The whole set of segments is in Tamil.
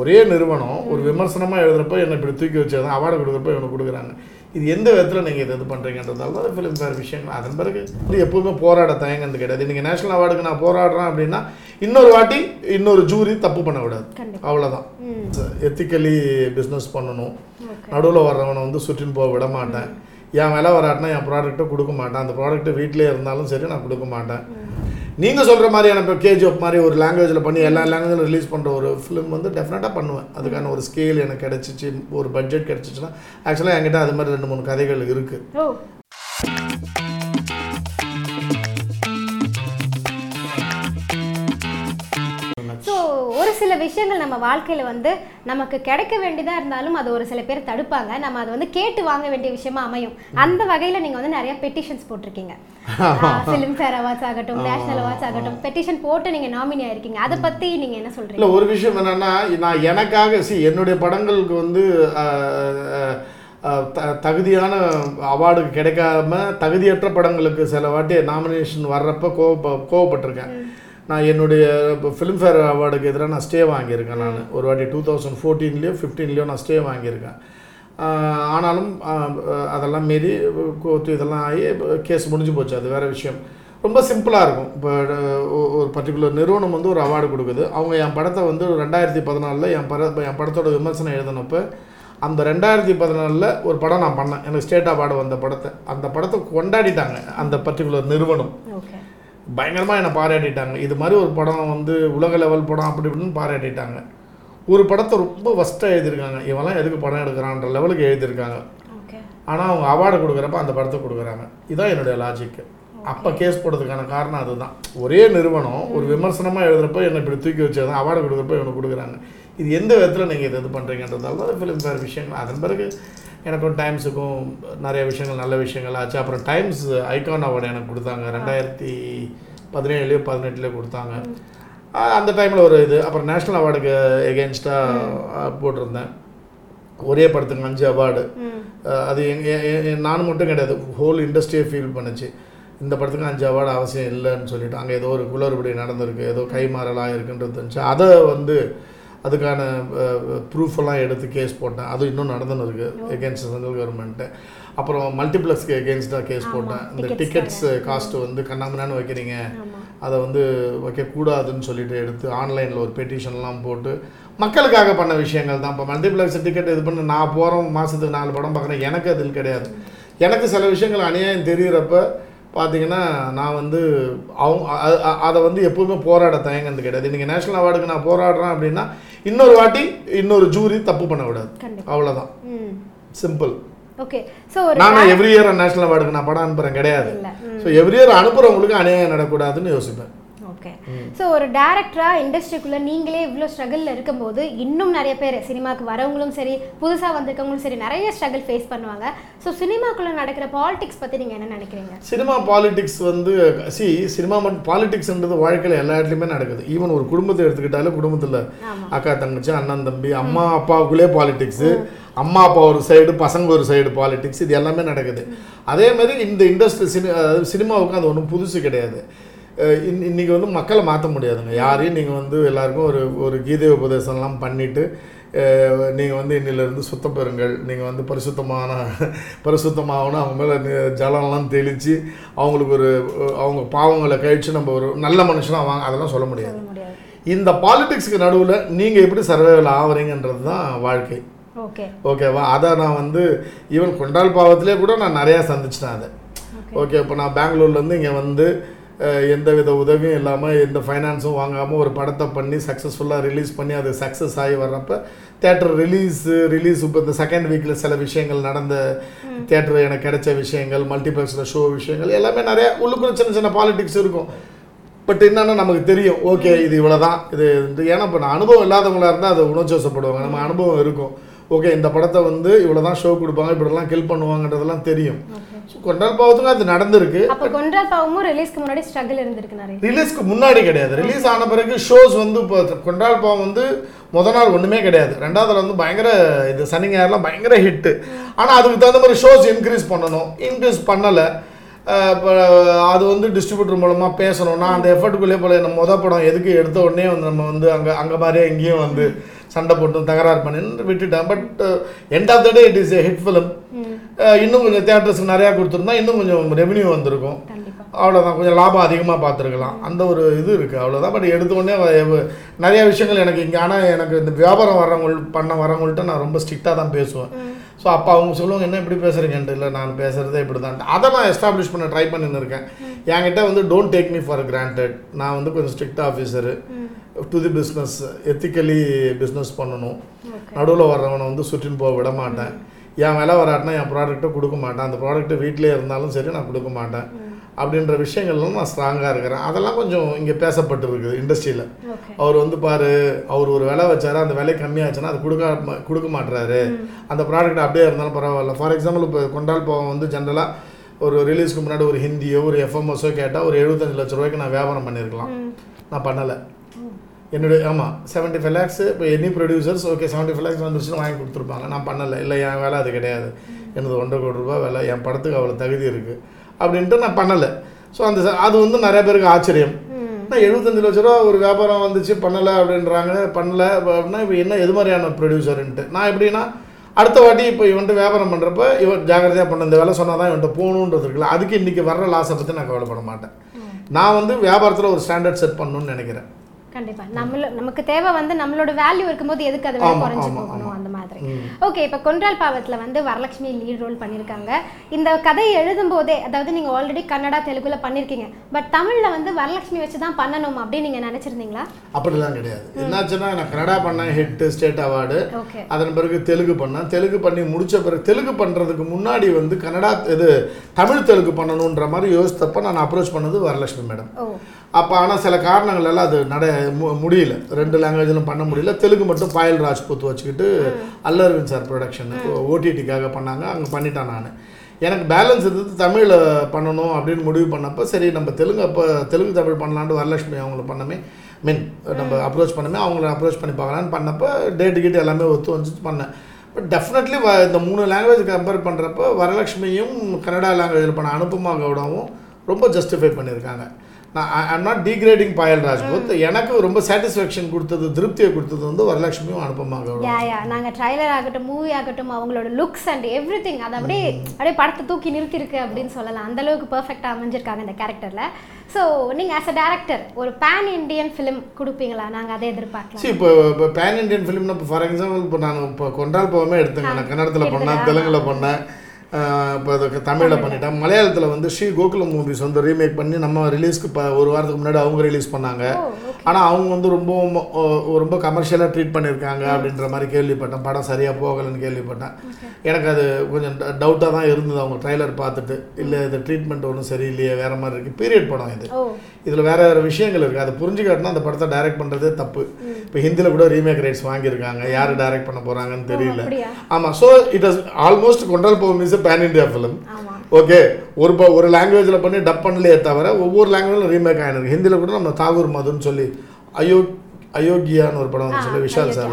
ஒரே நிறுவனம் ஒரு விமர்சனமாக எழுதுறப்ப என்னை இப்படி தூக்கி வச்சதான் அவார்டு கொடுக்குறப்ப இவனுக்கு கொடுக்குறாங்க. இது எந்த விதத்தில் நீங்கள் இது இது பண்ணுறீங்கன்றதால தான் ஃபிலிம் ஃபேர் விஷயங்கள். அதன் பிறகு இது எப்பவுமே போராட தயங்கிறது கிடையாது. நீங்கள் நேஷனல் அவார்டுக்கு நான் போராடுறேன் அப்படின்னா இன்னொரு வாட்டி இன்னொரு ஜூரி தப்பு பண்ணக்கூடாது. அவ்வளோதான் எத்திக்கலி பிஸ்னஸ் பண்ணணும். நடுவில் வர்றவனை வந்து சுற்றின்னு போக விட மாட்டேன். என் விலை வராட்டினா என் ப்ராடக்ட்டை கொடுக்க மாட்டேன். அந்த ப்ராடக்ட்டை வீட்டிலே இருந்தாலும் சரி நான் கொடுக்க மாட்டேன். நீங்கள் சொல்கிற மாதிரியான இப்போ கேஜிஎஃப் மாதிரி ஒரு லாங்குவேஜில் பண்ணி எல்லா லாங்குவேஜில் ரிலீஸ் பண்ணுற ஒரு ஃபிலிம் வந்து டெஃபினட்டாக பண்ணுவேன். அதுக்கான ஒரு ஸ்கேல் எனக்கு கிடச்சிச்சு ஒரு பட்ஜெட் கிடச்சிச்சின்னா ஆக்சுவலாக என்கிட்ட அது மாதிரி ரெண்டு மூணு கதைகள் இருக்குது ஒரு சில விஷயங்கள் நம்ம வாழ்க்கையில வந்து நமக்கு கிடைக்க வேண்டியதா இருந்தாலும் அது ஒரு சில பேர் தடுப்பாங்க. நம்ம அதை வந்து கேட்டு வாங்க வேண்டிய விஷயமா அமையும். அந்த வகையில நீங்க வந்து நிறைய பெட்டிஷன்ஸ் போட்டிருக்கீங்க. ஃபிலிம் ஃபேர் அவார்ட்ஸ் ஆகட்டும் நேஷனல் அவார்ட்ஸ் ஆகட்டும் பெட்டிஷன் போட்டு நீங்க நாமினி ஆயிருக்கீங்க. அதை பத்தி நீங்க என்ன சொல்றீங்க? இல்லை ஒரு விஷயம் என்னென்னா நான் எனக்காக சி என்னுடைய படங்களுக்கு வந்து த- தகுதியான அவார்டு கிடைக்காம தகுதியற்ற படங்களுக்கு சில வாட்டி நாமினேஷன் வர்றப்ப கோவப்ப கோவப்பட்டிருக்கேன். நான் என்னுடைய இப்போ ஃபிலிம்ஃபேர் அவார்டுக்கு எதிராக நான் ஸ்டே வாங்கியிருக்கேன் நான். ஒரு வாட்டி டூ தௌசண்ட் ஃபோர்டீன்லேயோ ஃபிஃப்டீன்லேயோ நான் ஸ்டே வாங்கியிருக்கேன். ஆனாலும் அதெல்லாம் மீறி கோர்ட்டு இதெல்லாம் ஆகி கேஸ் முடிஞ்சு போச்சு. அது வேறு விஷயம். ரொம்ப சிம்பிளாக இருக்கும். இப்போ ஒரு பர்டிகுலர் நிறுவனம் வந்து ஒரு அவார்டு கொடுக்குது. அவங்க என் படத்தை வந்து ரெண்டாயிரத்தி பதினாலில் என் பட என் படத்தோட விமர்சனம் எழுதினப்போ அந்த ரெண்டாயிரத்தி பதினாலில் ஒரு படம் நான் பண்ணேன். எனக்கு ஸ்டேட் அவார்டு வந்த படத்தை. அந்த படத்தை கொண்டாடிட்டாங்க அந்த பர்டிகுலர் நிறுவனம். ஓகே. பயங்கரமாக என்னை பாராட்டிட்டாங்க. இது மாதிரி ஒரு படம் வந்து உலக லெவல் படம் அப்படி இப்படின்னு பாராட்டிட்டாங்க. ஒரு படத்தை ரொம்ப ஃபஸ்ட்டாக எழுதியிருக்காங்க. இவெல்லாம் எதுக்கு படம் எடுக்கிறான்ற லெவலுக்கு எழுதியிருக்காங்க. ஆனால் அவங்க அவார்டு கொடுக்குறப்ப அந்த படத்தை கொடுக்குறாங்க. இதான் என்னுடைய லாஜிக்கு அப்போ கேஸ் போடுறதுக்கான காரணம் அதுதான். ஒரே நிறுவனம் ஒரு விமர்சனமாக எழுதுறப்ப என்னை இப்படி தூக்கி வச்சதான் அவார்டு கொடுக்குறப்ப இவனுக்கு கொடுக்குறாங்க. இது எந்த விதத்தில் நீங்கள் இது இது பண்ணுறீங்கன்றதால தான் ஃபிலிம் ஃபேர் விஷயங்கள். அதன் பிறகு எனக்கும் டைம்ஸுக்கும் நிறைய விஷயங்கள் நல்ல விஷயங்கள் ஆச்சு. அப்புறம் டைம்ஸ் ஐகான் அவார்டு எனக்கு கொடுத்தாங்க. ரெண்டாயிரத்தி பதினேழுலையோ பதினெட்டுலேயோ கொடுத்தாங்க. அந்த டைமில் ஒரு இது. அப்புறம் நேஷ்னல் அவார்டுக்கு எகென்ஸ்டாக போட்டிருந்தேன். ஒரே படத்துக்கு அஞ்சு அவார்டு. அது எங்க நான் மட்டும் கிடையாது. ஹோல் இண்டஸ்ட்ரியே ஃபீல் பண்ணுச்சு. இந்த படத்துக்கு அஞ்சு அவார்டு அவசியம் இல்லைன்னு சொல்லிட்டு அங்கே ஏதோ ஒரு குளறுபடி நடந்திருக்கு. ஏதோ கைமாறலாம் இருக்குன்றது இருந்துச்சு. அதை வந்து அதுக்கான ப்ரூஃப் எல்லாம் எடுத்து கேஸ் போட்டேன். அது இன்னும் நடந்துன்னு இருக்கு எகேன்ஸ்ட் சென்ட்ரல் கவர்மெண்ட்டு அப்புறம் மல்டிப்ளெக்ஸ்க்கு எகேன்ஸ்டாக கேஸ் போட்டேன். இந்த டிக்கெட்ஸ் காஸ்ட் வந்து கண்ணாமண்ணான்னு வைக்கிறீங்க. அதை வந்து வைக்கக்கூடாதுன்னு சொல்லிட்டு எடுத்து ஆன்லைனில் ஒரு பெட்டிஷன்லாம் போட்டு மக்களுக்காக பண்ண விஷயங்கள் தான். இப்போ மல்டிப்ளெக்ஸ் டிக்கெட் இது பண்ணி நான் போகிறோம் மாதத்துக்கு நாலு படம் பார்க்குறேன். எனக்கு அதில் கிடையாது. எனக்கு சில விஷயங்கள் அநியாயம் தெரிகிறப்ப பார்த்தீங்கன்னா நான் வந்து அவங்க அதை வந்து எப்பவுமே போராட தயங்கிறது கிடையாது. நீங்கள் நேஷனல் அவார்டுக்கு நான் போராடுறேன் அப்படின்னா இன்னொரு வாட்டி இன்னொரு ஜூரி தப்பு பண்ணக்கூடாது அவ்வளோதான் சிம்பிள் ஓகே ஸோ நான் எவ்ரி இயர் நேஷனல் அவார்டுக்கு நான் படம் அனுப்புகிறேன் கிடையாது. ஸோ எவ்ரி இயர் அனுப்புகிறவங்களுக்கு அநியாயம் நடக்கூடாதுன்னு யோசிப்பேன். ஓகே. ஸோ ஒரு டேரக்டரா இண்டஸ்ட்ரிக்குள்ள நீங்களே இவ்வளோ ஸ்ட்ரகிளில் இருக்கும்போது இன்னும் நிறைய பேர் சினிமாக்கு வரவங்களும் சரி புதுசாக வந்திருக்கவங்களும் சரி நிறைய ஸ்ட்ரகிள் ஃபேஸ் பண்ணுவாங்க. ஸோ சினிமாக்குள்ள நடக்கிற பாலிடிக்ஸ் பற்றி நீங்கள் என்ன நினைக்கிறீங்க? சினிமா பாலிடிக்ஸ் வந்து சி சினிமா மட்டும் பாலிடிக்ஸ்ன்றது வாழ்க்கையில் எல்லா இடத்துலையுமே நடக்குது. ஈவன் ஒரு குடும்பத்தை எடுத்துக்கிட்டாலே குடும்பத்தில் அக்கா தங்கச்சி அண்ணன் தம்பி அம்மா அப்பாவுக்குள்ளே பாலிடிக்ஸு அம்மா அப்பா ஒரு சைடு பசங்க ஒரு சைடு பாலிடிக்ஸ் இது எல்லாமே நடக்குது. அதே மாதிரி இந்த இண்டஸ்ட்ரி சினி சினிமாவுக்கு அது ஒன்றும் புதுசு கிடையாது. இன் இன்னைக்கு வந்து மக்களை மாற்ற முடியாதுங்க. யாரையும் நீங்கள் வந்து எல்லாருக்கும் ஒரு ஒரு கீதை உபதேசம்லாம் பண்ணிவிட்டு நீங்கள் வந்து இன்னிலிருந்து சுத்தம் பெறுங்கள். நீங்கள் வந்து பரிசுத்தமான பரிசுத்தமாகணும். அவங்க மேலே ஜலம்லாம் தெளித்து அவங்களுக்கு ஒரு அவங்க பாவங்களை கழித்து நம்ம ஒரு நல்ல மனுஷனாக வாங்க அதெல்லாம் சொல்ல முடியாது. சொல்ல முடியாது. இந்த பாலிடிக்ஸ்க்கு நடுவில் நீங்கள் எப்படி சர்வைவல் ஆகுறீங்கன்றது தான் வாழ்க்கை. ஓகே. ஓகேவா? அதை நான் வந்து ஈவன் கொண்டால் பாவத்திலே கூட நான் நிறையா சந்திச்சிட்டேன் அதை. ஓகே. இப்போ நான் பெங்களூர்லேருந்து இங்கே வந்து அஹ், எந்த வித உதவியும் இல்லாமல் எந்த ஃபைனான்ஸும் வாங்காமல் ஒரு படத்தை பண்ணி சக்ஸஸ்ஃபுல்லாக ரிலீஸ் பண்ணி அது சக்ஸஸ் ஆகி வர்றப்ப தேட்டர் ரிலீஸ் ரிலீஸ் இப்போ இந்த செகண்ட் வீக்கில் சில விஷயங்கள் நடந்த தேட்டர் எனக்கு கிடைச்ச விஷயங்கள் மல்டிப்ளெக்ஸில் ஷோ விஷயங்கள் எல்லாமே நிறைய உள்ளுக்குள்ள சின்ன சின்ன பாலிடிக்ஸ் இருக்கும். பட் என்னன்னா நமக்கு தெரியும் ஓகே இது இவ்வளோதான் இது இது ஏன்னா இப்போ நான் அனுபவம் இல்லாதவங்களா இருந்தால் அதை உணர்ச்சோசப்படுவாங்க நம்ம அனுபவம் இருக்கும். ஓகே இந்த படத்தை வந்து இவ்வளோ தான் ஷோ கொடுப்பாங்க இப்படிலாம் கில் பண்ணுவாங்கன்றதெல்லாம் தெரியும். கொண்டால் பாவத்துக்கும் அது நடந்திருக்கு. அப்போ கொன்றால் பாவமும் ரிலீஸ்க்கு முன்னாடி ஸ்ட்ரகிள் இருந்திருக்கு நிறைய. ரிலீஸ்க்கு முன்னாடி கிடையாது. ரிலீஸ் ஆன பிறகு ஷோஸ் வந்து இப்போ கொண்டால் பாவம் வந்து முத நாள் ஒன்றுமே கிடையாது. ரெண்டாவதுல வந்து பயங்கர இது சனி ஞாயிறுலாம் பயங்கர ஹிட்டு ஆனால் அதுக்கு தகுந்த மாதிரி ஷோஸ் இன்க்ரீஸ் பண்ணணும். இன்க்ரீஸ் பண்ணலை. இப்போ அது வந்து டிஸ்ட்ரிபியூட்டர் மூலமாக பேசணும் நான் அந்த எஃபர்ட்டுக்குள்ளே போல நம்ம மொதல் படம் எதுக்கு எடுத்த உடனே வந்து நம்ம வந்து அங்கே அங்கே மாதிரியே இங்கேயும் வந்து. சண்டை போட்டும் தகராறு பண்ணின்னு விட்டுட்டேன் but end of the day it is a hit film இன்னும் கொஞ்சம் தேட்டர்ஸ்க்கு நிறையா கொடுத்துருந்தா இன்னும் கொஞ்சம் ரெவென்யூ வந்திருக்கும். அவ்வளோதான் கொஞ்சம் லாபம் அதிகமாக பார்த்துருக்கலாம். அந்த ஒரு இது இருக்குது அவ்வளோதான் பட் எடுத்த உடனே வ- வ- நிறைய விஷயங்கள் எனக்கு இங்கே ஆனால் எனக்கு இந்த வியாபாரம் வர்றவங்க பண்ண வரவங்கள்ட்ட நான் ரொம்ப ஸ்ட்ரிக்டாக தான் பேசுவேன். ஸோ அப்போ அவங்க சொல்லுவாங்க என்ன இப்படி பேசுகிறீங்கன்ட்டு இல்லை நான் பேசுகிறதே இப்படி தான் அதை நான் எஸ்டாப்ளிஷ் பண்ண ட்ரை பண்ணின்னு இருக்கேன். என்கிட்ட வந்து don't take me for granted நான் வந்து கொஞ்சம் strict officer to the business ethically business பண்ணணும் நடுவில் வர்றவனை வந்து சுற்றின்னு போக விட மாட்டேன். என் விலை வராட்டினா என் ப்ராடக்ட்டை கொடுக்க மாட்டேன். அந்த ப்ராடக்ட்டை வீட்டிலே இருந்தாலும் சரி நான் கொடுக்க மாட்டேன். அப்படின்ற விஷயங்கள்லாம் நான் ஸ்ட்ராங்காக இருக்கிறேன். அதெல்லாம் கொஞ்சம் இங்கே பேசப்பட்டு இருக்குது இண்டஸ்ட்ரியில் அவர் வந்து பாரு அவர் ஒரு விலை வச்சாரு அந்த விலை கம்மியாச்சுன்னா அது கொடுக்க கொடுக்க மாட்டுறாரு அந்த ப்ராடக்ட் அப்படியே இருந்தாலும் பரவாயில்ல. ஃபார் எக்ஸாம்பிள் இப்போ கொண்டால் போவன் வந்து ஜென்ரலாக ஒரு ரிலீஸ்க்கு முன்னாடி ஒரு ஹிந்தியோ ஒரு எஃப்எம்எஸோ கேட்டால் ஒரு எழுபத்தஞ்சு லட்ச ரூபாய்க்கு நான் வியாபாரம் பண்ணியிருக்கலாம். நான் பண்ணலை. என்னுடைய ஆமாம் செவன்ட்டி ஃபைவ் லேக்ஸ் இப்போ any producers okay seventy five lakhs வந்துருச்சுன்னு வாங்கி கொடுத்துருப்பாங்க. நான் பண்ணலை. இல்லை என் வேலை அது கிடையாது. எனது ஒன்றரை கோடி ரூபாய் வேலை. என் படத்துக்கு அவ்வளோ தகுதி இருக்குது அப்படின்ட்டு நான் பண்ணலை. ஸோ அந்த அது வந்து நிறைய பேருக்கு ஆச்சரியம். நான் எழுபத்தஞ்சு லட்ச ரூபா ஒரு வியாபாரம் வந்துச்சு பண்ணலை அப்படின்றாங்க. பண்ணல அப்படின்னா இப்போ என்ன எது மாதிரியான ப்ரொடியூசர்ன்ட்டு நான் எப்படின்னா அடுத்த வாட்டி இப்போ இவன்ட்டு வியாபாரம் பண்ணுறப்ப இவன் ஜாக்கிரதையாக பண்ண இந்த வேலை சொன்னால் தான் இவன்ட்டு போகணுன்றது இருக்குல்ல அதுக்கு இன்றைக்கி வர்ற லாஸை பற்றி நான் கவலைப்பட மாட்டேன். நான் வந்து வியாபாரத்தில் ஒரு ஸ்டாண்டர்ட் செட் பண்ணணும்னு நினைக்கிறேன். கண்டிப்பா. நம்மள நமக்கு தேவை வந்து நம்மளோட வேல்யூ இருக்கும்போது எதுக்கு அதை விட குறைஞ்சு போகணும் அந்த மாதிரி. ஓகே இப்போ கொன்றால் பாவத்துல வந்து வரலட்சுமி லீட் ரோல் பண்ணியிருக்காங்க இந்த கதையை எழுதும் போதே அதாவது நீங்க ஆல்ரெடி கன்னடா தெலுங்குல பண்ணிருக்கீங்க. பட் தமிழ்ல வந்து வரலட்சுமி வச்சு தான் பண்ணணும் அப்படின்னு நீங்க நினைச்சிருந்தீங்களா? அப்படிலாம் கிடையாது. என்னாச்சுன்னா நான் கனடா பண்ணேன் ஹெட் ஸ்டேட் அவார்டு அதன் பிறகு தெலுங்கு பண்ணேன். தெலுங்கு பண்ணி முடிச்ச பிறகு தெலுங்கு பண்ணுறதுக்கு முன்னாடி வந்து கன்னடா இது தமிழ் தெலுங்கு பண்ணணுன்ற மாதிரி யோசித்தப்ப நான் அப்ரோச் பண்ணது வரலட்சுமி மேடம் அப்போ ஆனால் சில காரணங்கள் எல்லாம் அது நட முடியல. ரெண்டு லாங்குவேஜிலும் பண்ண முடியல. தெலுங்கு மட்டும் பாயல் ராஜ்புத் வச்சுக்கிட்டு அல்லர்வின் சார் ப்ரொடக்ஷன் ஓடிடிக்காக பண்ணாங்க. அங்கே பண்ணிட்டேன் நான். எனக்கு பேலன்ஸ் இருந்தது தமிழில் பண்ணணும் அப்படின்னு முடிவு பண்ணப்போ சரி நம்ம தெலுங்கு அப்போ தெலுங்கு தமிழ் பண்ணலான்ட்டு வரலட்சுமி அவங்கள பண்ணமே. மீன் நம்ம அப்ரோச் பண்ணமே. அவங்கள அப்ரோச் பண்ணி பார்க்கலான்னு பண்ணப்போ டேட்டு கிட்ட எல்லாமே ஒத்து வந்துச்சு பண்ணேன். பட் டெஃபினெட்லி இந்த மூணு லாங்குவேஜ் கம்பேர் பண்ணுறப்போ வரலட்சுமியும் கன்னடா லாங்குவேஜில் பண்ண அனுபமா கவுடாவும் ரொம்ப ஜஸ்டிஃபை பண்ணியிருக்காங்க. நான் I'm not degrading Payal Rajput எனக்கு ரொம்ப சாட்டிஸ்ஃபேக்ஷன் கொடுத்தது திருப்தியை கொடுத்தது வந்து வரலட்சுமியும் அனுபமா கவுடா யா யா நாங்க ட்ரைலர் ஆகட்டும் மூவி ஆகட்டும் அவங்களோட லுக்ஸ் அண்ட் எவ்ரி திங் அதை அப்படியே அப்படியே படத்தை தூக்கி நிறுத்திருக்கு அப்படின்னு சொல்லலாம். அந்த அளவுக்கு பெர்ஃபெக்டாக அமைஞ்சிருக்காங்க இந்த கேரக்டர்ல ஸோ நீங்க ஆஸ் அ டேரக்டர் ஒரு பேன் இண்டியன் ஃபிலிம் கொடுப்பீங்களா? நாங்க அதை எதிர்பார்க்கலாம். சரி இப்போ இப்போ பேன் இண்டியன் ஃபிலிம்னா இப்போ ஃபார் எக்ஸாம்பிள் இப்போ நான் இப்போ கொண்டால் போகவே எடுத்துங்க. நான் கன்னடத்தில் பண்ணேன் தெலுங்குல பண்ணேன். இப்போ அதுக்கு தமிழில் பண்ணிட்டேன் மலையாளத்தில் வந்து ஸ்ரீ கோகுலம் மூவிஸ் வந்து ரீமேக் பண்ணி நம்ம ரிலீஸ்க்கு இப்போ ஒரு வாரத்துக்கு முன்னாடி அவங்க ரிலீஸ் பண்ணாங்க. ஆனால் அவங்க வந்து ரொம்ப ரொம்ப கமர்ஷியலாக ட்ரீட் பண்ணியிருக்காங்க அப்படின்ற மாதிரி கேள்விப்பட்டேன். படம் சரியாக போகலைன்னு கேள்விப்பட்டேன். எனக்கு அது கொஞ்சம் டவுட்டாக தான் இருந்தது. அவங்க ட்ரைலர் பார்த்துட்டு இல்லை இது ட்ரீட்மெண்ட் ஒன்றும் சரியில்லையே வேற மாதிரி இருக்குது பீரியட் படம் இது. இதில் வேற வேறு விஷயங்கள் இருக்குது அதை புரிஞ்சுக்காட்டினா அந்த படத்தை டைரக்ட் பண்ணுறதே தப்பு. இப்போ ஹிந்தியில் கூட ரீமேக் ரைட்ஸ் வாங்கியிருக்காங்க. யார் டைரக்ட் பண்ண போகிறாங்கன்னு தெரியல. ஆமாம் ஸோ இட் இஸ் ஆல்மோஸ்ட் கொண்டால் போகும் is pan India film okay ஒரு ப- ஒரு லாங்குவேஜில் பண்ணி டப் பண்ணலையே தவிர ஒவ்வொரு லாங்குவேஜில் ரீமேக் ஆகிருக்கு ஹிந்தியில் கூட நம்ம தாகூர் மதுன்னு சொல்லி அயோ அயோக்கியான்னு ஒரு படம் வந்து சொல்லி விஷால் சார்.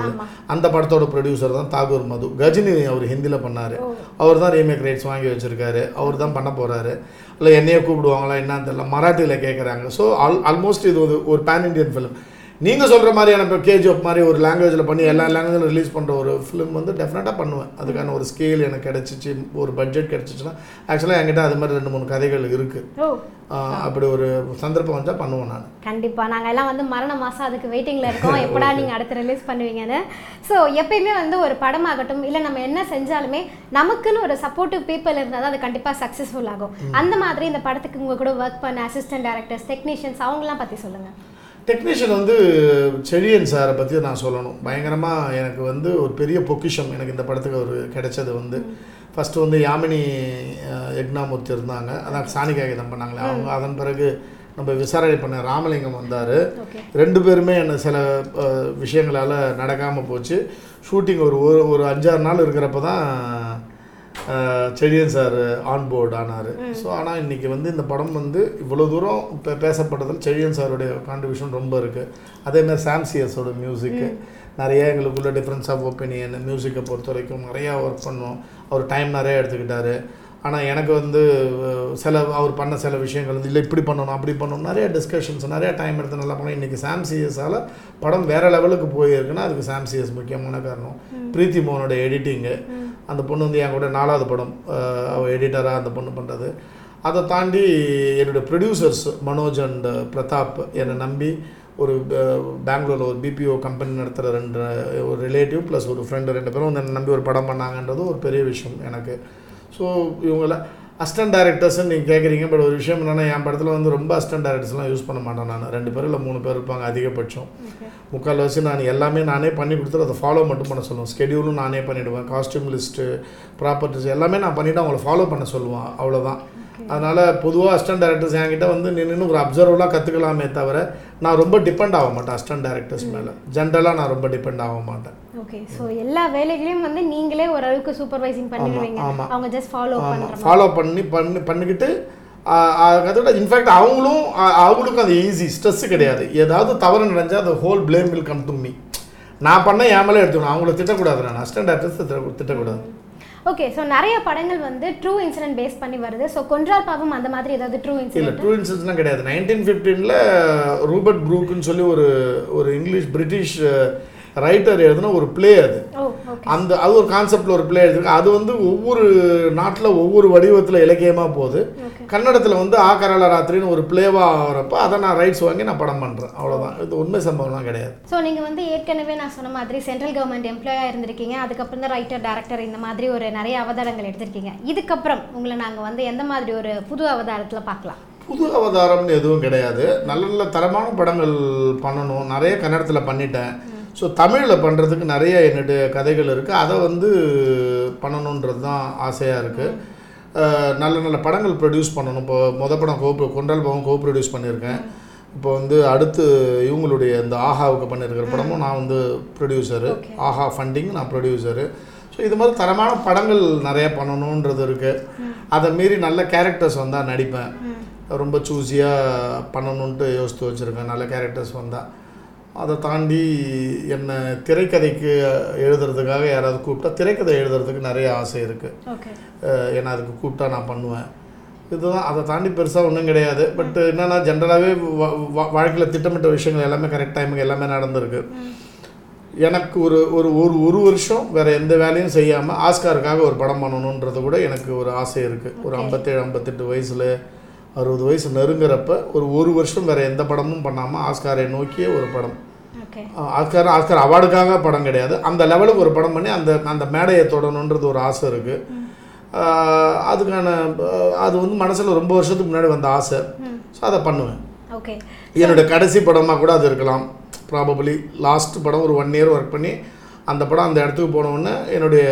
அந்த படத்தோட ப்ரொடியூசர் தான் தாகூர் மது. கஜினி அவர் ஹிந்தியில் பண்ணார். அவர் தான் ரீமேக் ரைட்ஸ் வாங்கி வச்சிருக்காரு. அவர் தான் பண்ண போகிறாரு இல்லை என்னையே கூப்பிடுவாங்களா என்னன்னு தெரியல. மராட்டியில் கேட்குறாங்க ஸோ ஆல் ஆல்மோஸ்ட் இது ஒரு ஒரு பேன் இண்டியன் ஃபிலிம் நீங்கள் சொல்கிற மாதிரியான இப்போ கேஜிஎஃப் மாதிரி ஒரு லாங்குவேஜில் பண்ணி எல்லா லாங்குவேஜிலும் ரிலீஸ் பண்ணுற ஒரு ஃபிலிம் வந்து டெஃபினட்டாக பண்ணுவேன். அதுக்கான ஒரு ஸ்கேல் எனக்கு கிடச்சிச்சு ஒரு பட்ஜெட் கிடச்சிச்சுன்னா ஆக்சுவலாக என்கிட்ட அது மாதிரி ரெண்டு மூணு கதைகள் இருக்குது அப்படி ஒரு சந்தர்ப்பம் வந்தால் பண்ணுவேன் நான். கண்டிப்பா. நாங்க எல்லாம் வந்து மரண மாசம் அதுக்கு வெயிட்டிங்ல இருக்கோம். எப்படா நீங்க அடுத்து ரிலீஸ் பண்ணுவீங்கன்னு. ஸோ எப்பயுமே வந்து ஒரு படமாகட்டும் இல்ல நம்ம என்ன செஞ்சாலுமே நமக்குன்னு ஒரு சப்போர்ட்டிவ் பீப்புள் இருந்தால் தான் அது கண்டிப்பா சக்ஸஸ்ஃபுல் ஆகும். அந்த மாதிரி இந்த படத்துக்கு உங்க கூட ஒர்க் பண்ண அசிஸ்டன்ட் டேரக்டர்ஸ் டெக்னீஷியன்ஸ் அவங்கலாம் பத்தி சொல்லுங்க. டெக்னீஷியன் வந்து செழியன் சாரை பற்றி நான் சொல்லணும். பயங்கரமாக எனக்கு வந்து ஒரு பெரிய பொக்கிஷம் எனக்கு இந்த படத்துக்கு ஒரு கிடைச்சது வந்து. ஃபஸ்ட்டு வந்து யாமினி யக்னாமூர்த்தி இருந்தாங்க. அதான் சாணிகாகிதம் பண்ணாங்களே. அவங்க அதன் பிறகு நம்ம விசாரணை பண்ண ராமலிங்கம் வந்தார். ரெண்டு பேருமே என்ன சில விஷயங்களால் நடக்காமல் போச்சு. ஷூட்டிங் ஒரு ஒரு அஞ்சாறு நாள் இருக்கிறப்ப தான் செழியன் சார் ஆன் போர்டு ஆனார். ஸோ ஆனால் இன்றைக்கி வந்து இந்த படம் வந்து இவ்வளோ தூரம் இப்போ பேசப்பட்டதில் செழியன் சாருடைய கான்ட்ரிபியூஷன் ரொம்ப இருக்குது அதேமாதிரி சாம்சியஸோட மியூசிக்கு நிறைய எங்களுக்குள்ள டிஃப்ரென்ஸ் ஆஃப் ஒப்பீனியன் மியூசிக்கை பொறுத்த வரைக்கும் நிறையா ஒர்க் பண்ணோம். அவர் டைம் நிறைய எடுத்துக்கிட்டாரு. ஆனால் எனக்கு வந்து சில அவர் பண்ண சில விஷயங்கள் வந்து இல்லை இப்படி பண்ணணும் அப்படி பண்ணணும். நிறைய டிஸ்கஷன்ஸ் நிறைய டைம் எடுத்து நல்லா பண்ணலாம் இன்றைக்கி சாம் சிஎஸால் படம் வேறு லெவலுக்கு போயிருக்குன்னா அதுக்கு சாம் சிஎஸ் முக்கியமான காரணம். பிரீத்தி மோகனோட எடிட்டிங்கு அந்த பொண்ணு வந்து என் கூட நாலாவது படம் அவள் எடிட்டராக அந்த பொண்ணு பண்ணுறது அதை தாண்டி என்னுடைய ப்ரொடியூசர்ஸ் மனோஜ் அண்ட் பிரதாப் என்னை நம்பி ஒரு பெங்களூரில் ஒரு பிபிஓ கம்பெனி நடத்துகிற ரெண்டு ஒரு ரிலேட்டிவ் ப்ளஸ் ஒரு ஃப்ரெண்டு ரெண்டு பேரும் வந்து என்னை நம்பி ஒரு படம் பண்ணாங்கன்றது ஒரு பெரிய விஷயம் எனக்கு. ஸோ இவங்கள அசிஸ்டன்ட் டைரக்டர்ஸ்ன்னு நீங்கள் கேட்குறீங்க பட் ஒரு விஷயம் என்னென்னா என் படத்தில் வந்து ரொம்ப அசிஸ்டன்ட் டைரக்டர்ஸ்லாம் யூஸ் பண்ண மாட்டேன் நான். ரெண்டு பேர் இல்லை மூணு பேர் இருப்பாங்க அதிகபட்சம். முக்கால்வாசி நான் எல்லாமே நானே பண்ணி கொடுத்துட்டு அதை ஃபாலோ மட்டும் பண்ண சொல்லுவேன். ஸ்கெடியூலும் நானே பண்ணிவிடுவேன் காஸ்டியூம் லிஸ்ட்டு ப்ராப்பர்ட்டிஸ் எல்லாமே நான் பண்ணிவிட்டு அவங்கள ஃபாலோ பண்ண சொல்லுவேன். அவ்வளோதான் அதனால் பொதுவாக அசிஸ்டன்ட் டைரக்டர்ஸ் என்கிட்ட வந்து நின்று ஒரு அப்சர்வலாக கற்றுக்கலாமே தவிர நான் ரொம்ப டிபெண்ட் ஆக மாட்டேன் அசிஸ்டன்ட் டைரக்டர்ஸ் மேலே. ஜென்ரலாக நான் ரொம்ப டிபெண்ட் ஆக மாட்டேன். ஓகே ஸோ எல்லா வேலைகளையும் வந்து நீங்களே ஓரளவுக்கு சூப்பர்வைசிங் பண்ணிடுவீங்க. ஆமா. அவங்க ஜஸ்ட் ஃபாலோ ஆமாம் ஃபாலோ பண்ணி பண்ணி பண்ணிக்கிட்டு அதோட இன்ஃபேக்ட் அவங்களும் அவங்களுக்கும் அது ஈஸி ஸ்ட்ரெஸ் கிடையாது. ஏதாவது தவறு நடந்தால் அந்த whole blame will come to me நான் பண்ண என் மேலே எடுத்துக்கணும். அவங்கள திட்டக்கூடாது. நான் அசிஸ்டன்ட் டைரக்டர்ஸ் திட்டக்கூடாது. ஓகே ஸோ நிறைய படங்கள் வந்து ட்ரூ இன்சிடென்ட் பேஸ் பண்ணி வருது. ஸோ கொன்றால் பாவம் அந்த மாதிரி ஏதாவது ட்ரூ இல்லை இன்சிடென்ட் ட்ரூ இன்சிடென்ட்லாம் கிடையாது. நைன்டீன் ஃபிஃப்டீனில் ரூபர்ட் ப்ரூக்குன்னு சொல்லி ஒரு ஒரு இங்கிலீஷ் பிரிட்டிஷ் ரைட்டர் எழுதின ஒரு ப்ளே அது. ஓகே அந்த அது ஒரு கான்செப்டில் ஒரு பிளே எடுத்திருக்கு அது வந்து ஒவ்வொரு நாட்டில் ஒவ்வொரு வடிவத்தில் இலக்கியமாக போகுது. கன்னடத்தில் வந்து ஆ கரள ராத்திரின்னு ஒரு பிளேவாக ஆகிறப்ப அதை நான் ரைட்ஸ் வாங்கி நான் படம் பண்ணுறேன் அவ்வளோதான் இது உண்மை சம்பவம்லாம் கிடையாது. ஸோ நீங்கள் வந்து ஏற்கனவே நான் சொன்ன மாதிரி சென்ட்ரல் கவர்மெண்ட் எம்ப்ளாயாக இருந்திருக்கீங்க. அதுக்கப்புறம் தான் ரைட்டர் டேரக்டர் இந்த மாதிரி ஒரு நிறைய அவதாரங்கள் எடுத்திருக்கீங்க. இதுக்கப்புறம் உங்களை நாங்கள் வந்து எந்த மாதிரி ஒரு புது அவதாரத்தில் பார்க்கலாம்? புது அவதாரம்னு எதுவும் கிடையாது. நல்ல நல்ல தரமான படங்கள் பண்ணணும். நிறைய கன்னடத்தில் பண்ணிட்டேன். ஸோ தமிழில் பண்ணுறதுக்கு நிறைய என்னுடைய கதைகள் இருக்குது அதை வந்து பண்ணணுன்றது தான் ஆசையாக இருக்குது நல்ல நல்ல படங்கள் ப்ரொடியூஸ் பண்ணணும். இப்போ மொத படம் கோ கொண்டால் பவன் கோ ப்ரொடியூஸ் பண்ணியிருக்கேன். இப்போ வந்து அடுத்து இவங்களுடைய இந்த ஆஹாவுக்கு பண்ணியிருக்கிற படமும் நான் வந்து ப்ரொடியூசரு. ஆஹா ஃபண்டிங் நான் ப்ரொடியூசரு ஸோ இது மாதிரி தரமான படங்கள் நிறைய பண்ணணுன்றது இருக்குது அதை மீறி நல்ல கேரக்டர்ஸ் வந்தால் நடிப்பேன். ரொம்ப சூஸியாக பண்ணணுன்ட்டு யோசித்து வச்சுருக்கேன். நல்ல கேரக்டர்ஸ் வந்தால் அதை தாண்டி என்னை திரைக்கதைக்கு எழுதுறதுக்காக யாராவது கூப்பிட்டா திரைக்கதை எழுதுறதுக்கு நிறைய ஆசை இருக்குது ஏன்னா அதுக்கு கூப்பிட்டா நான் பண்ணுவேன். இதுதான் அதை தாண்டி பெருசாக ஒன்றும் கிடையாது. பட் என்னென்னா ஜென்ரலாகவே வாழ்க்கையில் திட்டமிட்ட விஷயங்கள் எல்லாமே கரெக்ட் டைமுக்கு எல்லாமே நடந்திருக்கு. எனக்கு ஒரு ஒரு ஒரு ஒரு வருஷம் வேறு எந்த வேலையும் செய்யாமல் ஆஸ்காருக்காக ஒரு படம் பண்ணணுன்றது கூட எனக்கு ஒரு ஆசை இருக்குது ஒரு ஐம்பத்தேழு ஐம்பத்தெட்டு வயசில் அறுபது வயசு நெருங்குறப்ப ஒரு ஒரு வருஷம் வேறு எந்த படமும் பண்ணாமல் ஆஸ்காரை நோக்கிய ஒரு படம். ஆஸ்கார் ஆஸ்கார் அவார்டுக்காக படம் கிடையாது. அந்த லெவலுக்கு ஒரு படம் பண்ணி அந்த அந்த மேடையை தொடணுன்றது ஒரு ஆசை இருக்குது அதுக்கான அது வந்து மனசில் ரொம்ப வருஷத்துக்கு முன்னாடி வந்த ஆசை. ஸோ அதை பண்ணுவேன். ஓகே. என்னோட கடைசி படமாக கூட அது இருக்கலாம். ப்ராபபிளி லாஸ்ட் படம் ஒரு ஒன் இயர் ஒர்க் பண்ணி அந்த படம் அந்த இடத்துக்கு போன உடனே என்னுடைய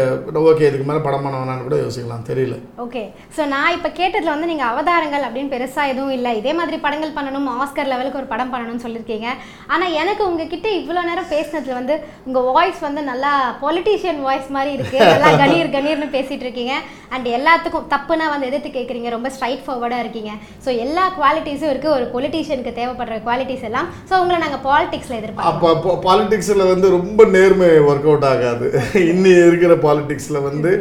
ஓகே இதுக்கு மேலே படம் பண்ண வேணான்னு கூட யோசிக்கலாம். தெரியல. ஓகே. ஸோ நான் இப்போ கேட்டதில் வந்து நீங்கள் அவதாரங்கள் அப்படின்னு பெருசாக எதுவும் இல்லை. இதே மாதிரி படங்கள் பண்ணணும் ஆஸ்கர் லெவலுக்கு ஒரு படம் பண்ணணும்னு சொல்லியிருக்கீங்க ஆனால் எனக்கு உங்ககிட்ட இவ்வளோ நேரம் பேசினதுல வந்து உங்கள் வாய்ஸ் வந்து நல்லா பொலிட்டீஷியன் வாய்ஸ் மாதிரி இருக்குது நல்லா கணீர் கணீர்னு பேசிகிட்டு இருக்கீங்க. அண்ட் எல்லாத்துக்கும் தப்புனா வந்து எதிர்த்து கேட்குறீங்க ரொம்ப ஸ்ட்ரைட் ஃபார்வர்டாக இருக்கீங்க. ஸோ எல்லா குவாலிட்டிஸும் இருக்குது ஒரு பொலிட்டீஷியனுக்கு தேவைப்படுற குவாலிட்டிஸ் எல்லாம். ஸோ உங்களை நாங்கள் பாலிடிக்ஸில் எதிர்பார்ப்போம் அப்போ பாலிடிக்ஸில் வந்து ரொம்ப நேர்மை ஒர்க் அவுட் ஆகாது. இன்னி இருக்கிற பாலிடிக்ஸில் வந்து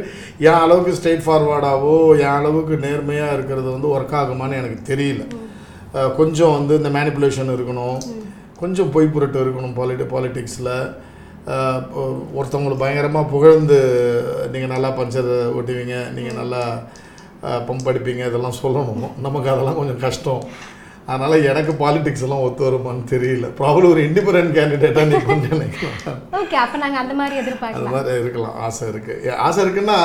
என் அளவுக்கு ஸ்ட்ரெயிட் ஃபார்வர்டாவோ என் அளவுக்கு நேர்மையாக இருக்கிறது வந்து ஒர்க் ஆகுமான்னு எனக்கு தெரியல. கொஞ்சம் வந்து இந்த மேனிப்புலேஷன் இருக்கணும். கொஞ்சம் பொய் புரட்டு இருக்கணும் பாலிட்டி பாலிட்டிக்ஸில் ஒருத்தவங்களை பயங்கரமாக புகழ்ந்து நீங்கள் நல்லா பஞ்சர் ஓட்டுவீங்க நீங்கள் நல்லா பம்ப் அடிப்பீங்க. இதெல்லாம் சொல்லணும். நமக்கு அதெல்லாம் கொஞ்சம் கஷ்டம். அதனால் எனக்கு பாலிடிக்ஸ் எல்லாம் ஒத்து வருமான்னு தெரியல. ப்ராப்ளம் ஒரு இண்டிபெண்ட் கேண்டிடேட்டாக நிற்கும்னு நினைக்கிறேன் ஓகே அப்போ நாங்கள் அந்த மாதிரி அது எதிர்பார்க்கலாம் மாதிரி இருக்கலாம். ஆசை இருக்குது ஆசை இருக்குன்னா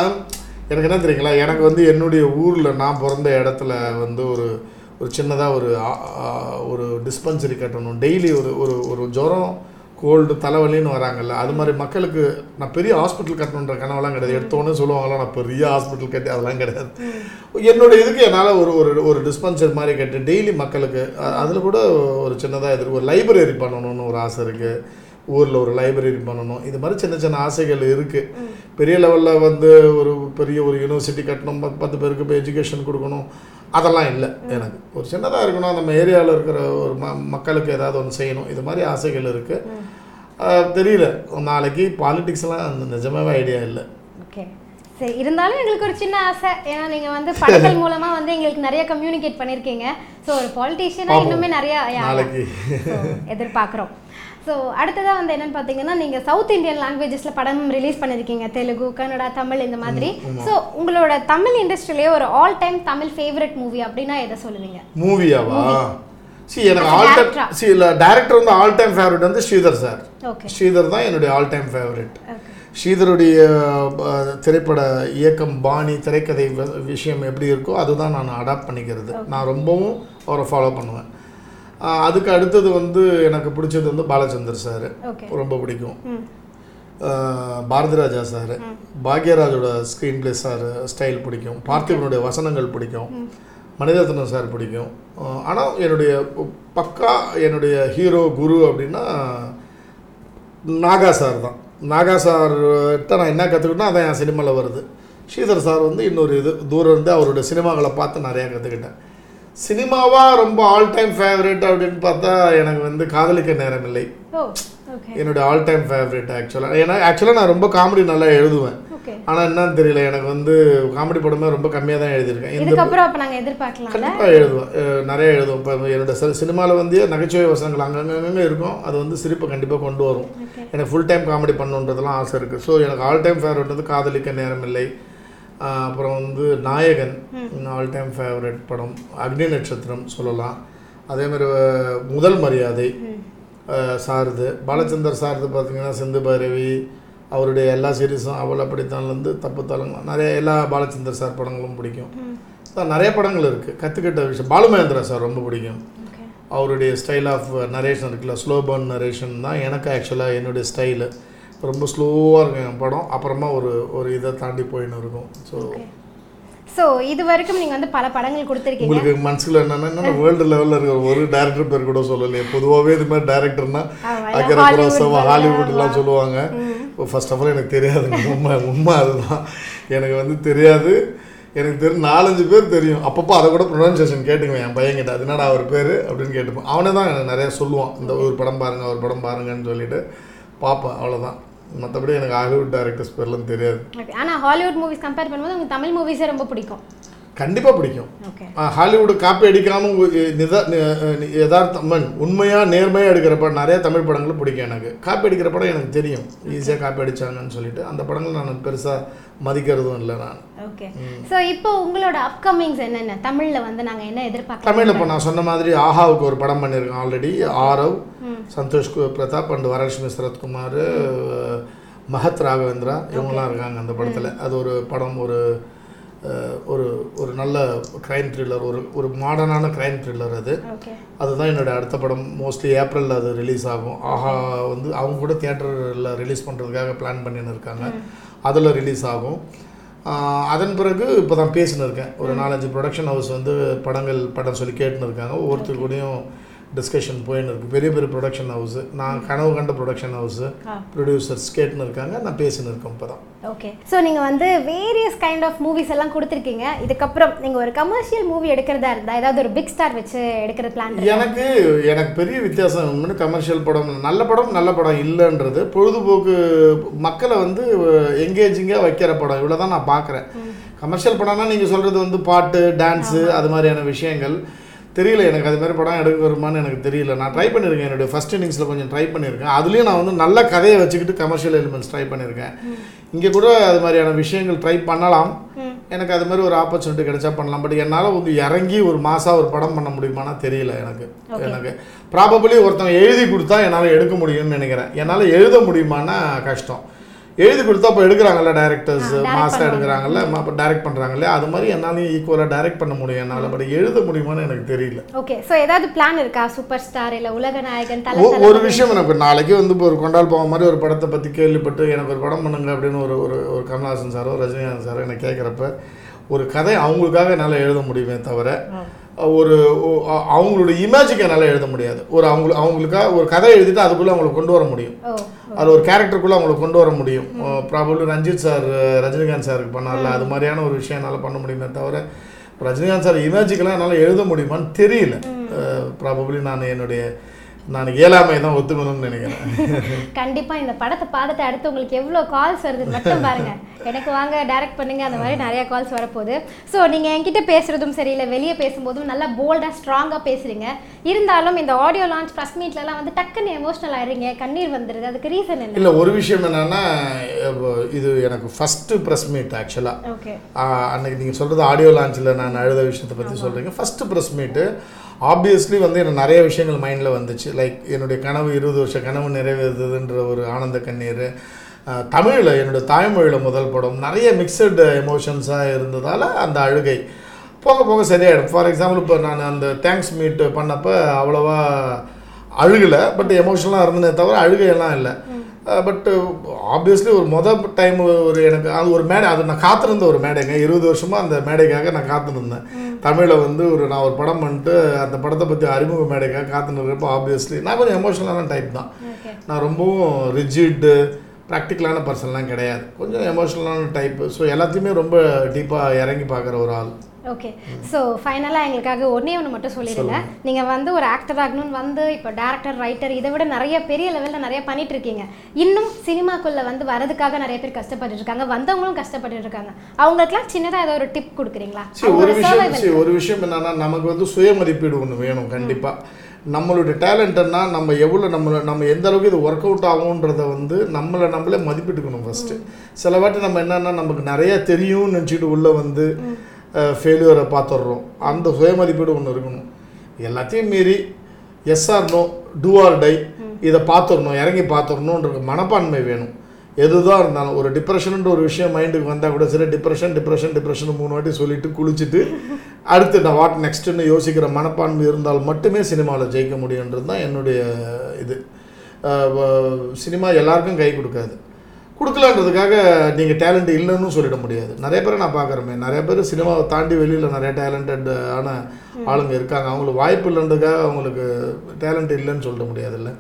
எனக்கு என்ன தெரியுங்களா? எனக்கு வந்து என்னுடைய ஊரில் நான் பிறந்த இடத்துல வந்து ஒரு ஒரு சின்னதாக ஒரு ஒரு டிஸ்பென்சரி கட்டணும். டெய்லி ஒரு ஒரு ஒரு ஜுரம் கோல்டு தலைவலின்னு வராங்கல்ல அது மாதிரி மக்களுக்கு நான் பெரிய ஹாஸ்பிட்டல் கட்டணுன்ற கனவெல்லாம் கிடையாது. எடுத்தோன்னே சொல்லுவாங்களா நான் பெரிய ஹாஸ்பிட்டல் கட்டி அதெல்லாம் கிடையாது. என்னோட இதுக்கு என்னால் ஒரு ஒரு ஒரு டிஸ்பென்சரி மாதிரி கட்டி டெய்லி மக்களுக்கு அதில் கூட ஒரு சின்னதாக எதிர்ப்பு ஒரு லைப்ரரி பண்ணணும்னு ஒரு ஆசை இருக்குது ஊரில் ஒரு லைப்ரரி பண்ணணும். இது மாதிரி சின்ன சின்ன ஆசைகள் இருக்குது பெரிய லெவலில் வந்து ஒரு பெரிய ஒரு யூனிவர்சிட்டி கட்டணும் பத்து பத்து பேருக்கு இப்போ எஜுகேஷன் கொடுக்கணும். அதெல்லாம் இல்லை எனக்கு. ஒரு சின்னதாக இருக்கணும். நம்ம ஏரியாவில் இருக்கிற ஒரு ம மக்களுக்கு ஏதாவது ஒன்று செய்யணும். இது மாதிரி ஆசைகள் இருக்குது தெரியல. நாளைக்கு பாலிடிக்ஸ்லாம் நிஜமாவே ஐடியா இல்லை. ஓகே சரி இருந்தாலும் எங்களுக்கு ஒரு சின்ன ஆசை. ஏன்னா நீங்க வந்து படங்கள் மூலமா வந்து எங்களுக்கு நிறைய கம்யூனிகேட் பண்ணிருக்கீங்க. ஸோ ஒரு பாலிட்டிஷியனா பாப்போம். இன்னுமே நிறைய நாளைக்கு. So, எதிர்பார்க்குறோம். ஸோ அடுத்ததா வந்து என்னன்னு பார்த்தீங்கன்னா நீங்க சவுத் இந்தியன் லாங்குவேஜஸ்ல படம் ரிலீஸ் பண்ணிருக்கீங்க. தெலுங்கு கன்னடா தமிழ் இந்த மாதிரி. ஸோ உங்களோட தமிழ் இண்டஸ்ட்ரியிலேயே ஒரு all time Tamil favourite movie அப்படின்னா எதை சொல்லுவீங்க? மூவியாவா சி எனக்கு ஆல் டைம்? சி இல்லை டேரக்டர் வந்து ஆல் டைம் ஃபேவரட் வந்து ஸ்ரீதர் சார் ஸ்ரீதர் தான் என்னுடைய ஆல் டைம் ஃபேவரட் ஸ்ரீதருடைய திரைப்பட இயக்கம் பாணி திரைக்கதை விஷயம் எப்படி இருக்கோ அதுதான் நான் அடாப்ட் பண்ணிக்கிறது. நான் ரொம்பவும் அவரை ஃபாலோ பண்ணுவேன். அதுக்கு அடுத்தது வந்து எனக்கு பிடிச்சது வந்து பாலச்சந்தர் சார் ரொம்ப பிடிக்கும். பாரதிராஜா சார் பாக்யராஜோட ஸ்க்ரீன் பிளே சார் ஸ்டைல் பிடிக்கும். பார்த்திபனுடைய வசனங்கள் பிடிக்கும். மணிரத்னம் சார் பிடிக்கும். ஆனால் என்னுடைய பக்கா என்னுடைய ஹீரோ குரு அப்படின்னா நாகா சார் தான். நாகா சார்கிட்ட நான் என்ன கற்றுக்கிட்டேன் அதான் என் சினிமாவில் வருது. ஸ்ரீதர் சார் வந்து இன்னொரு இது தூரம் இருந்து அவருடைய சினிமாக்களை பார்த்து நிறையா கற்றுக்கிட்டேன் சினிமாவாக ரொம்ப ஆல் டைம் ஃபேவரட் அப்படின்னு பார்த்தா எனக்கு வந்து காதலிக்க நேரமில்லை ஓ ஓகே என்னுடைய ஆல் டைம் ஃபேவரட் ஆக்சுவலாக ஏன்னா ஆக்சுவலாக நான் ரொம்ப காமெடி நல்லா எழுதுவேன். ஆனால் என்னன்னு தெரியல எனக்கு வந்து காமெடி படமே ரொம்ப கம்மியாக தான் எழுதியிருக்கேன். இதுக்கப்புறம் அப்ப நாங்க எதிர்பார்க்கலாம்ல? கண்டிப்பாக எழுதுவேன் அஹ் நிறைய எழுதுவேன் இப்போ என்னோட சினிமாவில் வந்து நகைச்சுவை வசனங்கள் அங்கங்கங்க இருக்கும். அது வந்து சிரிப்பை கண்டிப்பாக கொண்டு வரும். எனக்கு ஃபுல் டைம் காமெடி பண்ணணுன்றதுலாம் ஆசை இருக்குது ஸோ எனக்கு ஆல் டைம் ஃபேவரட் வந்து காதலிக்க நேரமில்லை ஆஹ் அப்புறம் வந்து நாயகன் ஆல் டைம் ஃபேவரட் படம். அக்னி நட்சத்திரம் சொல்லலாம். அதே மாதிரி முதல் மரியாதை சாரது. பாலச்சந்தர் சாரது பார்த்தீங்கன்னா சிந்து பைரவி அவருடைய எல்லா சீரீஸும் அவள் அப்படித்தான்லேருந்து தப்பு தலங்க நிறைய எல்லா பாலச்சந்தர் சார் படங்களும் பிடிக்கும். அதான் நிறைய படங்கள் இருக்குது கற்றுக்கிட்ட விஷயம் பாலுமகேந்திரா சார் ரொம்ப பிடிக்கும். அவருடைய ஸ்டைல் ஆஃப் நரேஷன் இருக்குல்ல ஸ்லோ பர்ன் நரேஷன் தான் எனக்கு ஆக்சுவலாக என்னுடைய ஸ்டைலு ரொம்ப ஸ்லோவாக இருக்கும் என் படம். அப்புறமா ஒரு ஒரு இதை தாண்டி போயின்னு இருக்கும். ஸோ ஸோ இது வரைக்கும் நீங்க வந்து பல படங்கள் கொடுத்துருக்கீங்க. உங்களுக்கு மனசுல என்னன்னா வேர்ல்டு லெவலில் இருக்கிற ஒரு டேரக்டர் பேர் கூட சொல்லலையே. பொதுவாகவே இது மாதிரி டேரக்டர்னா அக்கறை ஹாலிவுட்லாம் சொல்லுவாங்க. ஃபர்ஸ்ட் ஆஃப் ஆல் எனக்கு தெரியாது உண்மை உண்மை அதுதான். எனக்கு வந்து தெரியாது. எனக்கு தெரியும் நாலஞ்சு பேர் தெரியும். அப்பப்போ அதை கூட ப்ரொனன்சியேஷன் கேட்டுக்குவேன். என் பையன்கிட்ட அது என்னடா அவர் பேர்? அப்படின்னு கேட்டுப்போம். அவனே தான் எனக்கு நிறையா சொல்லுவான். இந்த ஒரு படம் பாருங்கள் ஒரு படம் பாருங்கன்னு சொல்லிட்டு பார்ப்பேன். அவ்வளோதான் மற்றபடி எனக்கு ஹாலிவுட் டேரக்டர்ஸ் பேர்லாம் தெரியாது. ஆனால் ஹாலிவுட் மூவிஸ் கம்பேர் பண்ணும்போது உங்களுக்கு தமிழ் மூவிஸே ரொம்ப பிடிக்கும். கண்டிப்பாக பிடிக்கும். ஹாலிவுட் காப்பி அடிக்காம ஒரு நிதா யதார்த்தம் உண்மையாக நேர்மையாக எடுக்கிற படம் நிறைய தமிழ் படங்கள் பிடிக்கும் எனக்கு. காப்பி அடிக்கிற படம் எனக்கு தெரியும். ஈஸியாக காப்பி அடிச்சாங்கன்னு சொல்லிட்டு. அந்த படங்கள் நான் பெருசாக மதிக்கிறதும் இல்லை நான். ஓகே. ஸோ இப்போ உங்களோட அப்கமிங்ஸ் என்னென்ன? தமிழ்ல வந்து நாங்க என்ன எதிர்பார்க்கலாம் தமிழில் இப்போ நான் சொன்ன மாதிரி ஆஹாவுக்கு ஒரு படம் பண்ணியிருக்கேன் ஆல்ரெடி ஆரவ் சந்தோஷ் பிரதாப் அண்ட் வரலட்சுமி சரத்குமார் மஹத் ராகவேந்திரா இவங்கெல்லாம் இருக்காங்க அந்த படத்தில். அது ஒரு படம் ஒரு ஒரு ஒரு நல்ல க்ரைம் த்ரில்லர் ஒரு ஒரு மாடர்னான க்ரைம் த்ரில்லர் அது. அதுதான் என்னோட அடுத்த படம். மோஸ்ட்லி ஏப்ரலில் அது ரிலீஸ் ஆகும். ஆஹா வந்து அவங்க கூட தியேட்டரில் ரிலீஸ் பண்ணுறதுக்காக பிளான் பண்ணின்னு இருக்காங்க. அதில் ரிலீஸ் ஆகும். அதன் பிறகு இப்போ தான் பேசின்னு இருக்கேன். ஒரு நாலஞ்சு ப்ரொடக்ஷன் ஹவுஸ் வந்து படங்கள் படம் சொல்லி கேட்டுன்னு இருக்காங்க. ஒவ்வொருத்தர் கூடயும் டிஸ்கஷன் போயின்னு இருக்கு. பெரிய பெரிய ப்ரொடக்ஷன் ஹவுஸு நான் கனவு கண்ட ப்ரொடக்ஷன் ஹவுஸு. ப்ரொடியூசர்ஸ் கேட்டுன்னு இருக்காங்க. நான் பேசின்னு இருக்கேன் இப்போ தான் ஓகே ஸோ நீங்கள் வந்து வேரியஸ் கைண்ட் ஆஃப் மூவிஸ் எல்லாம் கொடுத்துருக்கீங்க. இதுக்கப்புறம் நீங்கள் ஒரு கமர்ஷியல் மூவி எடுக்கிறதா இருந்தால் ஏதாவது ஒரு பிக் ஸ்டார் வச்சு எடுக்கிற பிளான் எனக்கு எனக்கு பெரிய வித்தியாசம் ஒன்று கமர்ஷியல் படம் நல்ல படம் நல்ல படம் இல்லைன்றது. பொழுதுபோக்கு மக்களை வந்து எங்கேஜிங்காக வைக்கிற படம். இவ்வளோ தான் நான் பார்க்குறேன் கமர்ஷியல் படம்னா நீங்கள் சொல்கிறது வந்து பாட்டு டான்ஸு அது மாதிரியான விஷயங்கள். தெரியல எனக்கு அது மாதிரி படம் எடுக்க வருமான்னு எனக்கு தெரியல. நான் ட்ரை பண்ணியிருக்கேன் என்னுடைய ஃபஸ்ட் இன்னிங்ஸில் கொஞ்சம் ட்ரை பண்ணியிருக்கேன் அதுலேயும் நான் வந்து நல்ல கதையை வச்சுக்கிட்டு கமர்ஷியல் எலிமெண்ட்ஸ் ட்ரை பண்ணியிருக்கேன் இங்கே கூட அது மாதிரியான விஷயங்கள் ட்ரை பண்ணலாம். எனக்கு அது மாதிரி ஒரு ஆப்பர்ச்சுனிட்டி கிடைச்சா பண்ணலாம். பட் என்னால் வந்து இறங்கி ஒரு மாதம் ஒரு படம் பண்ண முடியுமானா தெரியல எனக்கு. எனக்கு ப்ராபபிளி ஒருத்தவங்க எழுதி கொடுத்தா என்னால் எடுக்க முடியும்னு நினைக்கிறேன். என்னால் எழுத முடியுமானா கஷ்டம். எழுதி கொடுத்தா இப்போ எடுக்கிறாங்கல்ல டேரக்டர்ஸ் direct மாசாக எடுக்கிறாங்கல்ல இப்போ டைரக்ட் பண்ணுறாங்கல்ல அது மாதிரி என்னாலையும் ஈக்குவலாக டைரக்ட் பண்ண முடியும் என்னால் பட் எழுத முடியுமான்னு எனக்கு தெரியல. ஓகே ஸோ ஏதாவது பிளான் இருக்கா? சூப்பர் ஸ்டார் இல்லை உலக நாயகன் ஒரு விஷயம் எனக்கு நாளைக்கு வந்து இப்போ ஒரு கொண்டால் போக மாதிரி ஒரு படத்தை பற்றி கேள்விப்பட்டு எனக்கு ஒரு படம் பண்ணுங்க அப்படின்னு ஒரு ஒரு ஒரு கமல்ஹாசன் சாரோ ரஜினிகாந்த் சாரோ எனக்கு கேட்குறப்ப ஒரு கதை அவங்களுக்காக என்னால் எழுத முடியுமே தவிர ஒரு அவங்களோட இமேஜுக்கு என்னால் எழுத முடியாது. ஒரு அவங்களுக்கு அவங்களுக்காக ஒரு கதை எழுதிட்டு அதுக்குள்ளே அவங்களை கொண்டு வர முடியும். அது ஒரு கேரக்டருக்குள்ளே அவங்களை கொண்டு வர முடியும். ப்ராபபிள் ரஞ்சித் சார் ரஜினிகாந்த் சாருக்கு பண்ணார்ல. அது மாதிரியான ஒரு விஷயம் என்னால் பண்ண முடியுமே தவிர ரஜினிகாந்த் சார் இமேஜுக்கெல்லாம் என்னால் எழுத முடியுமான்னு தெரியல. ப்ராபபிளி நான் என்னுடைய நான் இயலாமை தான் ஒத்துக்கணும்னு நினைக்கிறேன். கண்டிப்பா இந்த படத்தை பார்த்துட்டு அடுத்து உங்களுக்கு எவ்வளோ கால்ஸ் வருது மட்டும் பாருங்க. எனக்கு வாங்க டைரக்ட் பண்ணுங்க அந்த மாதிரி நிறைய கால்ஸ் வரப்போகுது. ஸோ நீங்க என்கிட்ட பேசுறதும் சரி இல்லை வெளியே பேசும்போதும் நல்லா போல்டா ஸ்ட்ராங்கா பேசுறீங்க. இருந்தாலும் இந்த ஆடியோ லான்ச் ப்ரெஸ் மீட்லலாம் வந்து டக்குன்னு எமோஷனல் ஆயிடுறீங்க கண்ணீர் வந்துருது. அதுக்கு ரீசன் என்ன? இல்லை ஒரு விஷயம் என்னன்னா இது எனக்கு ஃபஸ்ட்டு ப்ரெஸ் மீட் ஆக்சுவலாக ஓகே அன்னைக்கு நீங்கள் சொல்கிறது ஆடியோ லான்ச்சில் நான் அழுத விஷயத்தை பற்றி சொல்கிறீங்க ஃபஸ்ட்டு ப்ரெஸ் மீட்டு ஆப்வியஸ்லி வந்து எனக்கு நிறைய விஷயங்கள் மைண்டில் வந்துச்சு. லைக் என்னுடைய கனவு இருபது வருஷ கனவு நிறைவேறுதுன்ற ஒரு ஆனந்த கண்ணீர். தமிழில் என்னுடைய தாய்மொழியில் முதல் படம். நிறைய மிக்சடு எமோஷன்ஸாக இருந்ததால் அந்த அழுகை போக போக சரியாயிடும். ஃபார் எக்ஸாம்பிள் இப்போ நான் அந்த தேங்க்ஸ் மீட் பண்ணப்போ அவ்வளோவா அழுகலை. பட் எமோஷனலாக இருந்தனே தவிர அழுகையெல்லாம் இல்லை. பட் ஆப்வியஸ்லி ஒரு மொதல் டைம் ஒரு எனக்கு அது ஒரு மேடை அது நான் காத்திருந்த ஒரு மேடைங்க. இருபது வருஷமாக அந்த மேடைக்காக நான் காத்திருந்தேன். தமிழில் வந்து ஒரு நான் ஒரு படம் பண்ணிட்டு அந்த படத்தை பற்றி அறிமுக மேடைக்காக காத்துனுறப்போ ஆப்வியஸ்லி நான் கொஞ்சம் எமோஷனலான டைப் தான். நான் ரொம்பவும் ரிஜிட்டு ப்ராக்டிக்கலான பர்சன்லாம் கிடையாது. கொஞ்சம் எமோஷனலான டைப்பு ஸோ எல்லாத்தையுமே ரொம்ப டீப்பாக இறங்கி பார்க்குற ஒரு ஆள். ஓகே ஸோ ஃபைனலாக எங்களுக்காக ஒன்றே ஒன்று மட்டும் சொல்லிடுங்க. நீங்கள் வந்து ஒரு ஆக்டர் ஆகணும்னு வந்து இப்போ டேரக்டர் ரைட்டர் இதை விட நிறைய பெரிய லெவலில் நிறைய பண்ணிட்டு இருக்கீங்க. இன்னும் சினிமாக்குள்ளே வந்து வரதுக்காக நிறைய பேர் கஷ்டப்பட்டுட்டு இருக்காங்க. வந்தவங்களும் கஷ்டப்பட்டுட்டு இருக்காங்க. அவங்களுக்குலாம் சின்னதாக ஏதோ ஒரு டிப் கொடுக்குறீங்களா? ஒரு விஷயம் ஒரு விஷயம் என்னன்னா நமக்கு வந்து சுய மதிப்பீடு ஒன்று வேணும் கண்டிப்பாக நம்மளுடைய டேலண்ட்னா நம்ம எவ்வளோ நம்ம நம்ம எந்த அளவுக்கு இது ஒர்க் அவுட் ஆகுன்றத வந்து நம்மளை நம்மளே மதிப்பிட்டுக்கணும் ஃபஸ்ட்டு சில வாட்டி நம்ம என்னன்னா நமக்கு நிறைய தெரியும்னு நினச்சிட்டு உள்ளே வந்து ஃபெயிலியரை பார்த்துடுறோம் அந்த சுய மதிப்பீடு ஒன்று இருக்கணும். எல்லாத்தையும் மீறி yes or no do or die இதை பார்த்துடணும் இறங்கி பார்த்துடணுன்ற மனப்பான்மை வேணும். எதுதான் இருந்தாலும் ஒரு டிப்ரெஷன்ன்ற ஒரு விஷயம் மைண்டுக்கு வந்தால் கூட சரி டிப்ரெஷன் டிப்ரெஷன் டிப்ரெஷன் மூணு வாட்டி சொல்லிட்டு குளிச்சுட்டு அடுத்து நான் வாட் நெக்ஸ்ட்டுன்னு யோசிக்கிற மனப்பான்மை இருந்தால் மட்டுமே சினிமாவில் ஜெயிக்க முடியுன்றது தான் என்னுடைய இது. சினிமா எல்லாருக்கும் கை கொடுக்காது. கொடுக்கலன்றதுக்காக நீங்கள் டேலண்ட் இல்லைன்னு சொல்லிட முடியாது. நிறைய பேரை நான் பார்க்குறேமே. நிறைய பேர் சினிமாவை தாண்டி வெளியில் நிறைய டேலண்டட் ஆன ஆளுங்க இருக்காங்க. அவங்களுக்கு வாய்ப்பு இல்லைன்றதுக்காக அவங்களுக்கு டேலண்ட் இல்லைன்னு சொல்லிட முடியாதுல்ல.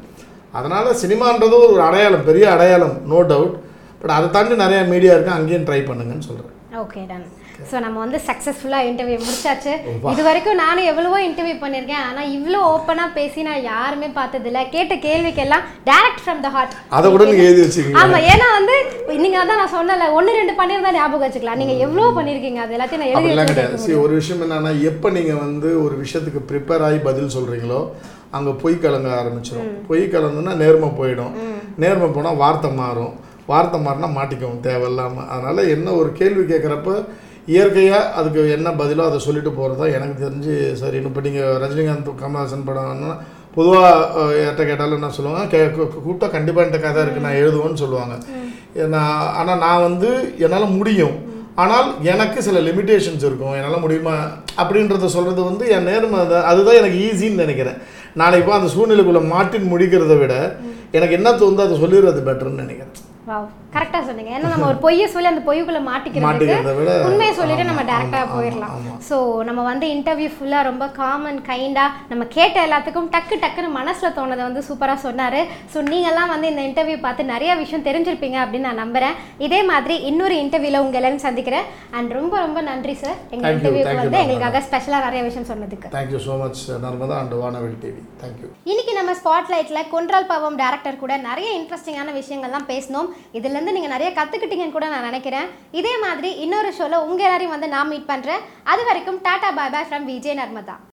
அதனால் சினிமான்றது ஒரு அடையாளம் பெரிய அடையாளம் நோ டவுட் பட் அதை தாண்டி நிறைய மீடியா இருக்கு. அங்கேயும் ட்ரை பண்ணுங்கன்னு சொல்கிறேன் ஓகே டன் ஸோ நம்ம வந்து சக்ஸஸ்ஃபுல்லாக இன்டர்வியூ முடிச்சாச்சு. இது வரைக்கும் நானும் எவ்வளவோ இன்டர்வியூ பண்ணியிருக்கேன். ஆனால் இவ்வளோ ஓப்பனாக பேசி நான் யாருமே பார்த்ததில்ல. கேட்ட கேள்விக்கெல்லாம் டைரக்ட் ஃப்ரம் த ஹார்ட் அதை கூட நீங்கள் எழுதி வச்சுக்கீங்க ஆமா ஏன்னா வந்து நீங்க அதான் நான் சொன்னல ஒன்று ரெண்டு பண்ணியிருந்தா ஞாபகம் வச்சுக்கலாம். நீங்க எவ்வளோ பண்ணியிருக்கீங்க? அது எல்லாத்தையும் நான் எழுதி கிடையாது. சரி ஒரு விஷயம் என்னன்னா எப்போ நீங்கள் வந்து ஒரு விஷயத்துக்கு ப்ரிப்பேர் ஆகி பதில் சொல்கிறீங்களோ அங்கே பொய் கலங்க ஆரம்பிச்சிடும் பொய் கலந்துன்னா நேர்மை போயிடும். நேர்மை போனால் வார்த்தை மாறும். வார்த்தை மாறினா மாட்டிக்கவும் தேவையில்லாமல் அதனால் என்ன ஒரு கேள்வி கேட்குறப்ப இயற்கையாக அதுக்கு என்ன பதிலோ அதை சொல்லிட்டு போகிறது தான் எனக்கு தெரிஞ்சு சரி இப்போ நீங்கள் ரஜினிகாந்த் கமல்ஹாசன் படம்னா பொதுவாக யார்கிட்ட கேட்டாலும் என்ன சொல்லுவாங்க கே கூப்பிட்டா கண்டிப்பாக என்கிட்ட கதை இருக்குது நான் எழுதுவேன்னு சொல்லுவாங்க. நான் ஆனால் நான் வந்து என்னால் முடியும். ஆனால் எனக்கு சில லிமிட்டேஷன்ஸ் இருக்கும். என்னால் முடியுமா அப்படின்றத சொல்கிறது வந்து என் நேர்மை அது- அதுதான் எனக்கு ஈஸின்னு நினைக்கிறேன். நாளைக்கு இப்போ அந்த சூழ்நிலைக்குள்ளே மாட்டின் முடிக்கிறத விட எனக்கு என்ன தோணுதோ அதை சொல்லிடுறது பெட்டர்னு நினைக்கிறேன். கரெக்டாக சொன்னீங்க. ஏன்னா நம்ம ஒரு பொய்யை சொல்லி அந்த பொய்யுக்குள்ள மாட்டிக்கிறதுக்கு உண்மையை சொல்லிட்டு நம்ம டேரெக்டாக போயிடலாம். ஸோ நம்ம வந்து இன்டர்வியூ ஃபுல்லாக ரொம்ப காமன் கைண்டாக நம்ம கேட்ட எல்லாத்துக்கும் டக்கு டக்குன்னு மனசில் தோணதை வந்து சூப்பராக சொன்னார். ஸோ நீங்கள்லாம் வந்து இந்த இன்டர்வியூ பார்த்து நிறைய விஷயம் தெரிஞ்சிருப்பீங்க அப்படின்னு நான் நம்புகிறேன் இதே மாதிரி இன்னொரு இன்டர்வியூவில் உங்கள் எல்லாரும் சந்திக்கிறேன். அண்ட் ரொம்ப ரொம்ப நன்றி சார் எங்கள் Thank you, இன்டர்வியூக்கு வந்து. எங்களுக்காக ஸ்பெஷலாக நிறைய விஷயம் சொன்னதுக்கு. Thank you so much Narmada and Vanavil TV thank you இன்னைக்கு நம்ம ஸ்பாட்லைட்டில் கொன்றால் பாவம் டேரக்டர் கூட நிறைய இன்ட்ரெஸ்டிங்கான விஷயங்கள்லாம் பேசினோம். இதுலேருந்து நீங்கள் நிறைய கற்றுக்கிட்டீங்கன்னு கூட நான் நினைக்கிறேன். இதே மாதிரி இன்னொரு ஷோவில் உங்கள் எல்லாரையும் வந்து நான் மீட் பண்ணுறேன் அது வரைக்கும் tata bye bye from Vijay Narmada.